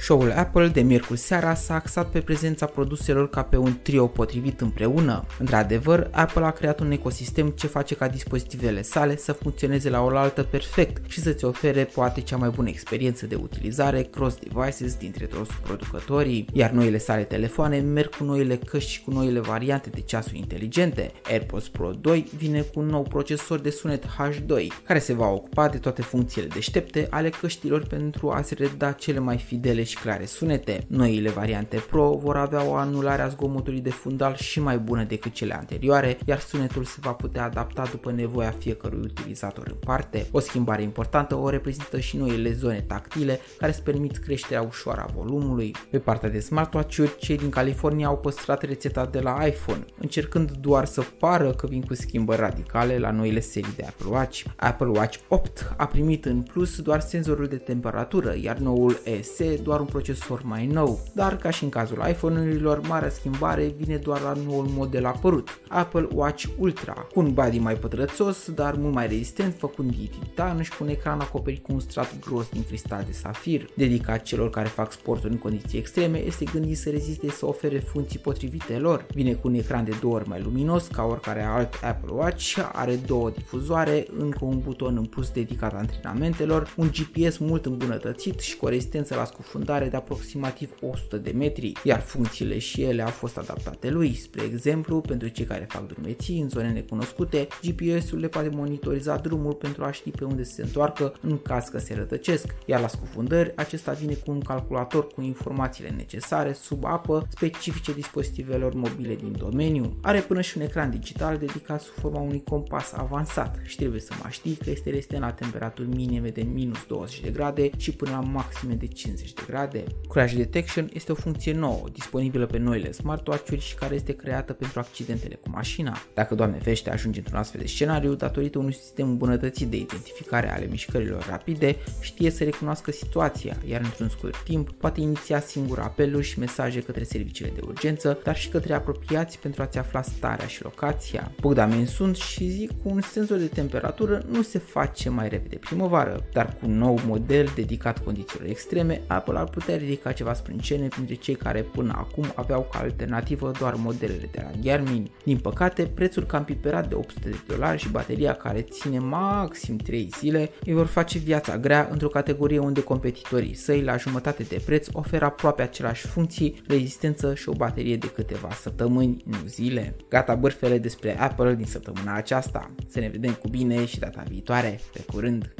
Show-ul Apple de miercuri seara s-a axat pe prezența produselor ca pe un trio potrivit împreună. Într-adevăr, Apple a creat un ecosistem ce face ca dispozitivele sale să funcționeze la oaltă perfect și să-ți ofere poate cea mai bună experiență de utilizare cross-devices dintre toți producătorii, iar noile sale telefoane merg cu noile căști și cu noile variante de ceasuri inteligente. AirPods Pro 2 vine cu un nou procesor de sunet H2, care se va ocupa de toate funcțiile deștepte ale căștilor pentru a se reda cele mai fidele și clare sunete. Noile variante Pro vor avea o anulare a zgomotului de fundal și mai bună decât cele anterioare, iar sunetul se va putea adapta după nevoia fiecărui utilizator în parte. O schimbare importantă o reprezintă și noile zone tactile care îți permit creșterea ușoară a volumului. Pe partea de smartwatch-uri, cei din California au păstrat rețeta de la iPhone, încercând doar să pară că vin cu schimbări radicale la noile serii de Apple Watch. Apple Watch 8 a primit în plus doar senzorul de temperatură, iar noul ESE doar un procesor mai nou, dar ca și în cazul iPhone-urilor, marea schimbare vine doar la noul model apărut, Apple Watch Ultra, cu un body mai pătrățos, dar mult mai rezistent, făcut din titan și cu un ecran acoperit cu un strat gros din cristal de safir. Dedicat celor care fac sporturi în condiții extreme, este gândit să reziste să ofere funcții potrivite lor. Vine cu un ecran de două ori mai luminos ca oricare alt Apple Watch, are două difuzoare, încă un buton în plus dedicat antrenamentelor, un GPS mult îmbunătățit și cu o rezistență la scufundare de aproximativ 100 de metri, iar funcțiile și ele au fost adaptate lui. Spre exemplu, pentru cei care fac drumeții în zone necunoscute, GPS-ul le poate monitoriza drumul pentru a ști pe unde se întoarcă în caz că se rătăcesc, iar la scufundări acesta vine cu un calculator cu informațiile necesare sub apă specifice dispozitivelor mobile din domeniu. Are până și un ecran digital dedicat sub forma unui compas avansat și trebuie să mai știi că este rezistent la temperaturi minime de minus 20 de grade și până la maxime de 50 de grade. Crash Detection este o funcție nouă, disponibilă pe noile smartwatch-uri și care este creată pentru accidentele cu mașina. Dacă, Doamne fește, ajunge într-un astfel de scenariu, datorită unui sistem îmbunătățit de identificare ale mișcărilor rapide, știe să recunoască situația, iar într-un scurt timp poate iniția singur apeluri și mesaje către serviciile de urgență, dar și către apropiați pentru a-ți afla starea și locația. Bogdamen sunt și zic cu un senzor de temperatură nu se face mai repede primăvară, dar cu un nou model dedicat condițiilor extreme, Apple ar putea ridica ceva sprâncene printre cei care până acum aveau ca alternativă doar modelele de la Garmin. Din păcate, prețul cam piperat de 800 de dolari și bateria care ține maxim 3 zile îi vor face viața grea într-o categorie unde competitorii săi la jumătate de preț oferă aproape aceleași funcții, rezistență și o baterie de câteva săptămâni, nu zile. Gata bârfele despre Apple din săptămâna aceasta. Să ne vedem cu bine și data viitoare. Pe curând!